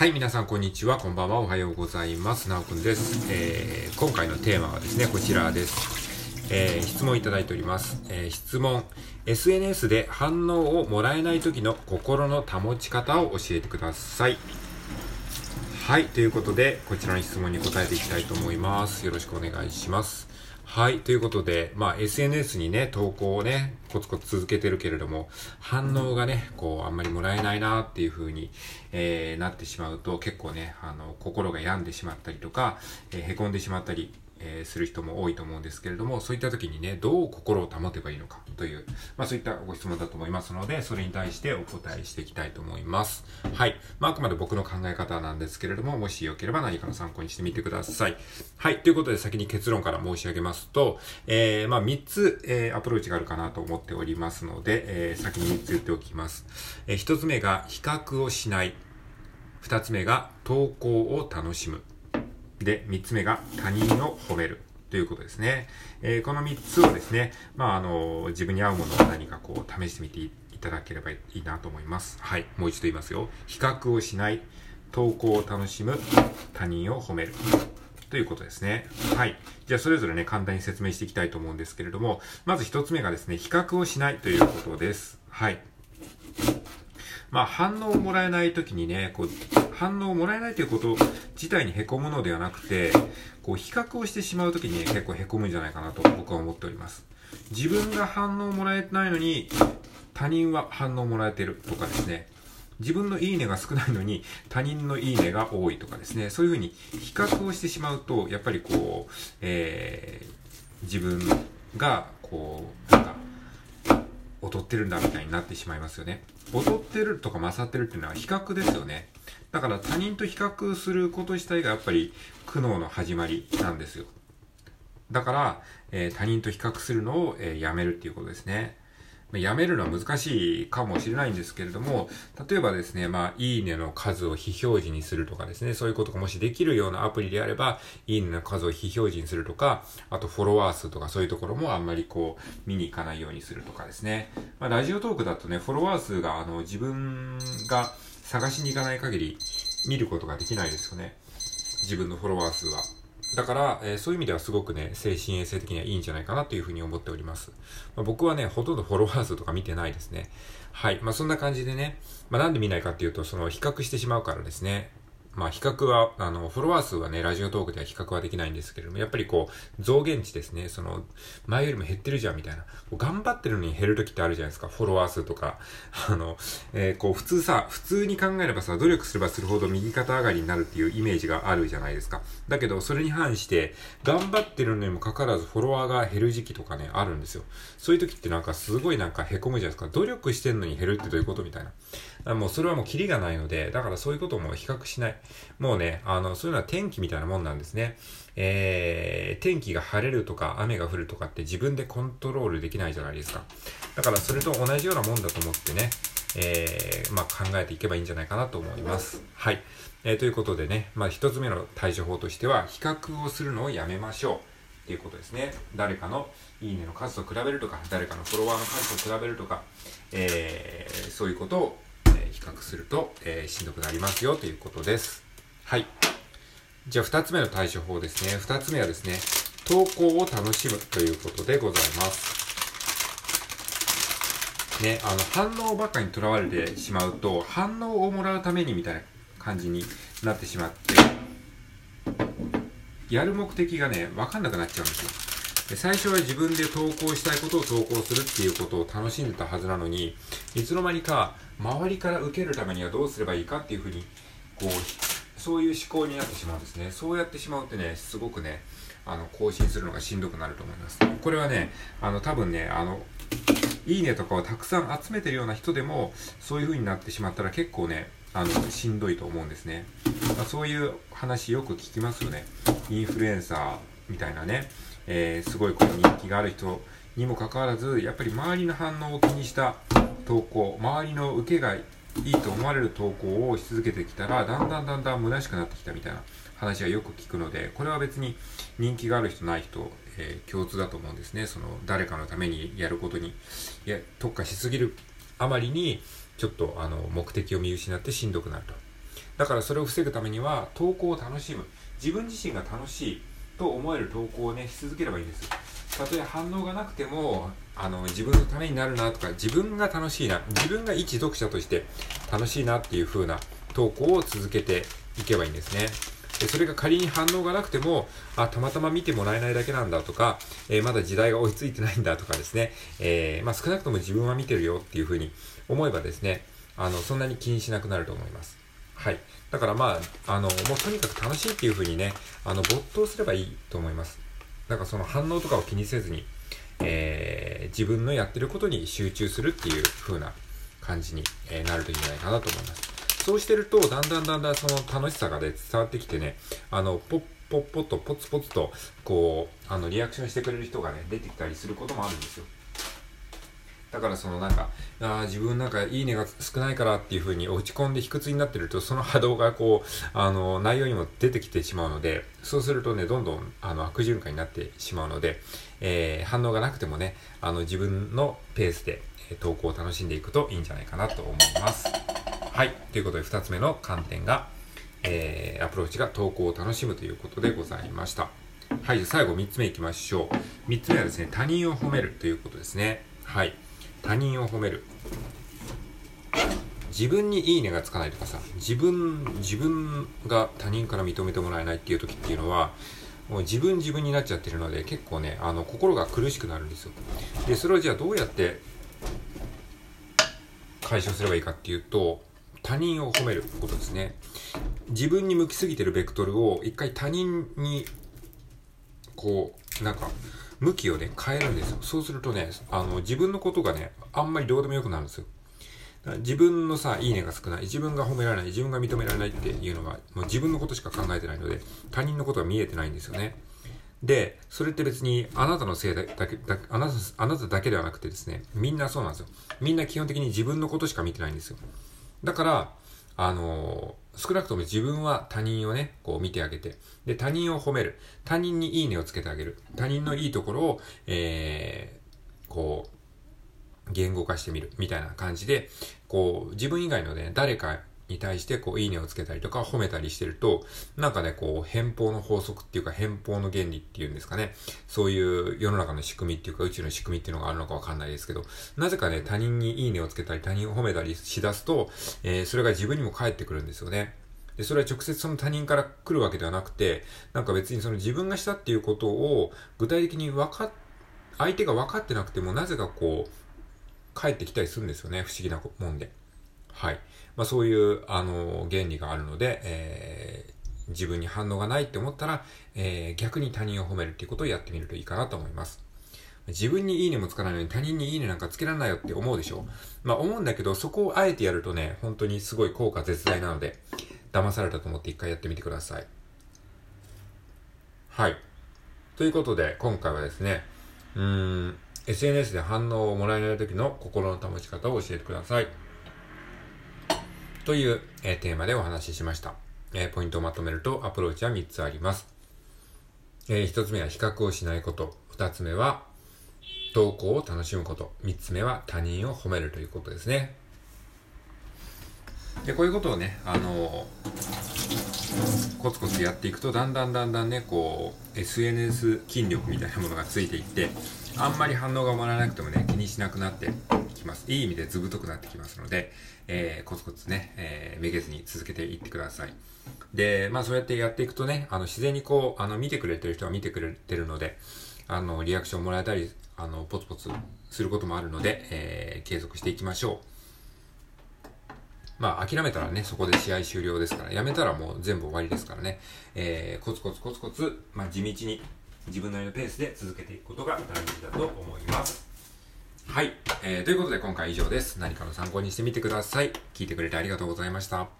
はい、皆さんこんにちは。こんばんは。おはようございます。なおくんです。えー、今回のテーマはですね、こちらです。えー、質問いただいております。えー、質問。SNS で反応をもらえない時の心の保ち方を教えてください。はい、ということで、こちらの質問に答えていきたいと思います。よろしくお願いします。はい。ということで、まあ、SNS にね、投稿をね、コツコツ続けてるけれども、反応がね、こう、あんまりもらえないなっていう風に、えー、なってしまうと、結構ね、あの、心が病んでしまったりとか、えー、凹んでしまったり、えー、する人も多いと思うんですけれども、そういった時にね、どう心を保てばいいのかという、まあそういったご質問だと思いますので、それに対してお答えしていきたいと思います。はい。まああくまで僕の考え方なんですけれども、もしよければ何かの参考にしてみてください。はい。ということで先に結論から申し上げますと、えー、まあ3つ、えー、アプローチがあるかなと思っておりますので、えー、先に3つ言っておきます。えー、1つ目が比較をしない。2つ目が投稿を楽しむ。で、3つ目が他人を褒める。ということですね。えー、この3つをですね、まあ、あの、自分に合うものを何かこう、試してみていただければいいなと思います。はい。もう一度言いますよ。比較をしない、投稿を楽しむ、他人を褒める。ということですね。はい。じゃあ、それぞれね、簡単に説明していきたいと思うんですけれども、まず一つ目がですね、比較をしないということです。はい。まあ、反応をもらえないときにね、こう、反応をもらえないということ自体に凹むのではなくて、こう、比較をしてしまうときに、結構凹むんじゃないかなと僕は思っております。自分が反応をもらえてないのに、他人は反応をもらえてるとかですね。自分のいいねが少ないのに他人のいいねが多いとかですね。そういうふうに比較をしてしまうと、やっぱりこう、えー、自分が、こう、なんか、劣ってるんだみたいになってしまいますよね。劣ってるとか勝ってるっていうのは比較ですよね。だから他人と比較すること自体がやっぱり苦悩の始まりなんですよ。だから、えー、他人と比較するのを、えー、やめるっていうことですね。やめるのは難しいかもしれないんですけれども、例えばですね、まあ、いいねの数を非表示にするとかですね、そういうことがもしできるようなアプリであれば、いいねの数を非表示にするとか、あとフォロワー数とかそういうところもあんまりこう、見に行かないようにするとかですね。まあ、ラジオトークだとね、フォロワー数があの、自分が探しに行かない限り見ることができないですよね。自分のフォロワー数は。だから、えー、そういう意味ではすごくね、精神衛生的にはいいんじゃないかなというふうに思っております。まあ、僕はね、ほとんどフォロワー数とか見てないですね。はい。まあ、そんな感じでね、まあ、なんで見ないかっていうと、その比較してしまうからですね。まあ比較は、あの、フォロワー数はね、ラジオトークでは比較はできないんですけれども、やっぱりこう、増減値ですね。その、前よりも減ってるじゃんみたいな。頑張ってるのに減る時ってあるじゃないですか。フォロワー数とか。あの、えー、こう、普通さ、普通に考えればさ、努力すればするほど右肩上がりになるっていうイメージがあるじゃないですか。だけど、それに反して、頑張ってるのにもかかわらずフォロワーが減る時期とかね、あるんですよ。そういう時ってなんかすごいなんか凹むじゃないですか。努力してんのに減るってどういうことみたいな。もうそれはもうキリがないので、だからそういうことも比較しない。もうね、あの、そういうのは天気みたいなもんなんですね。えー、天気が晴れるとか雨が降るとかって自分でコントロールできないじゃないですか。だからそれと同じようなもんだと思ってね、えー、まあ、考えていけばいいんじゃないかなと思います。はい。えー、ということでね、まあ、一つ目の対処法としては、比較をするのをやめましょう。っていうことですね。誰かのいいねの数と比べるとか、誰かのフォロワーの数と比べるとか、えー、そういうことを、比較すると、えしんどくなりますよということです。はい。じゃあ二つ目の対処法ですね。二つ目はですね、投稿を楽しむということでございます。ね、あの、反応ばっかにとらわれてしまうと、反応をもらうためにみたいな感じになってしまって、やる目的がね、わかんなくなっちゃうんですよ。で最初は自分で投稿したいことを投稿するっていうことを楽しんでたはずなのに、いつの間にか周りから受けるためにはどうすればいいかっていうふうに、こう、そういう思考になってしまうんですね。そうやってしまうってね、すごくね、あの、更新するのがしんどくなると思います。これはね、あの、多分ね、あの、いいねとかをたくさん集めてるような人でも、そういう風になってしまったら結構ね、あの、しんどいと思うんですね。まあ、そういう話よく聞きますよね。インフルエンサーみたいなね、えー、すごいこう人気がある人にもかかわらず、やっぱり周りの反応を気にした投稿、周りの受けがいいと思われる投稿をし続けてきたら、だんだんだんだん虚しくなってきたみたいな話はよく聞くので、これは別に人気がある人ない人、えー、共通だと思うんですね。その誰かのためにやることに、いや、特化しすぎるあまりに、ちょっとあの、目的を見失ってしんどくなると。だからそれを防ぐためには投稿を楽しむ自分自身が楽しいと思える投稿をねし続ければいいんです。たとえ反応がなくてもあの自分のためになるなとか自分が楽しいな自分が一読者として楽しいなっていう風な投稿を続けていけばいいんですね。でそれが仮に反応がなくてもあたまたま見てもらえないだけなんだとか、えー、まだ時代が追いついてないんだとかですね、えー、まあ、少なくとも自分は見てるよっていう風に思えばですねあのそんなに気にしなくなると思います。はい。だからまあ、あの、もうとにかく楽しいっていう風にね、あの、没頭すればいいと思います。だかその反応とかを気にせずに、えー、自分のやってることに集中するっていう風な感じに、え、なるといいんじゃないかなと思います。そうしてると、だんだんだんだんその楽しさがね、伝わってきてね、あの、ポッポッポッとポツポツと、こう、あの、リアクションしてくれる人がね、出てきたりすることもあるんですよ。だからそのなんか、あ自分なんかいいねが少ないからっていう風に落ち込んで卑屈になってると、その波動がこう、あの、内容にも出てきてしまうので、そうするとね、どんどんあの悪循環になってしまうので、えー、反応がなくてもね、あの自分のペースで、投稿を楽しんでいくといいんじゃないかなと思います。はい。ということで、二つ目の観点が、えー、アプローチが投稿を楽しむということでございました。はい。じゃ最後三つ目いきましょう。三つ目はですね、他人を褒めるということですね。はい。他人を褒める。自分にいいねがつかないとかさ自分自分が他人から認めてもらえないっていう時っていうのはもう自分自分になっちゃってるので結構ねあの心が苦しくなるんですよ。でそれをじゃあどうやって解消すればいいかっていうと他人を褒めることですね。自分に向きすぎてるベクトルを一回他人にこうなんか向きをね、変えるんですよ。そうするとね、あの、自分のことがね、あんまりどうでもよくなるんですよ。自分のさ、いいねが少ない、自分が褒められない、自分が認められないっていうのは、もう自分のことしか考えてないので、他人のことが見えてないんですよね。で、それって別にあなたのせいだけ、だあなた、あなただけではなくてですね、みんなそうなんですよ。みんな基本的に自分のことしか見てないんですよ。だから、あの少なくとも自分は他人をね、こう見てあげて、で、他人を褒める。他人にいいねをつけてあげる。他人のいいところを、えー、こう、言語化してみる。みたいな感じで、こう、自分以外のね、誰かに対してこう、いいねをつけたりとか褒めたりしてると、なんかね、こう、偏方の法則っていうか、偏方の原理っていうんですかね。そういう世の中の仕組みっていうか、宇宙の仕組みっていうのがあるのかわかんないですけど、なぜかね、他人にいいねをつけたり、他人を褒めたりしだすと、えー、それが自分にも返ってくるんですよね。で、それは直接その他人から来るわけではなくて、なんか別にその自分がしたっていうことを具体的に分かっ、相手が分かってなくてもなぜかこう、返ってきたりするんですよね。不思議なもんで。はい。まあそういう、あの、原理があるので、えー、自分に反応がないって思ったら、えー、逆に他人を褒めるっていうことをやってみるといいかなと思います。自分にいいねもつかないのに他人にいいねなんかつけられないよって思うでしょ？うまあ思うんだけど、そこをあえてやるとね、本当にすごい効果絶大なので、騙されたと思って一回やってみてください。はい。ということで、今回はですね、うん、SNS で反応をもらえない時の心の保ち方を教えてください。という、えー、テーマでお話ししました。えー、ポイントをまとめるとアプローチは3つあります。えー、1つ目は比較をしないこと。2つ目は投稿を楽しむこと。3つ目は他人を褒めるということですね。で、こういうことをね、あのコツコツやっていくと、だんだんだんだんね、こう、SNS 筋力みたいなものがついていって、あんまり反応がもらなくてもね、気にしなくなってきます。いい意味でずぶとくなってきますので、えー、コツコツね、えー、めげずに続けていってください。で、まあそうやってやっていくとね、あの、自然にこう、あの、見てくれてる人は見てくれてるので、あの、リアクションもらえたり、あの、ポツポツすることもあるので、えー、継続していきましょう。まあ諦めたらね、そこで試合終了ですから、やめたらもう全部終わりですからね、えー、コツコツコツコツ、まあ地道に自分なりのペースで続けていくことが大事だと思います。はい。えー、ということで今回以上です。何かの参考にしてみてください。聞いてくれてありがとうございました。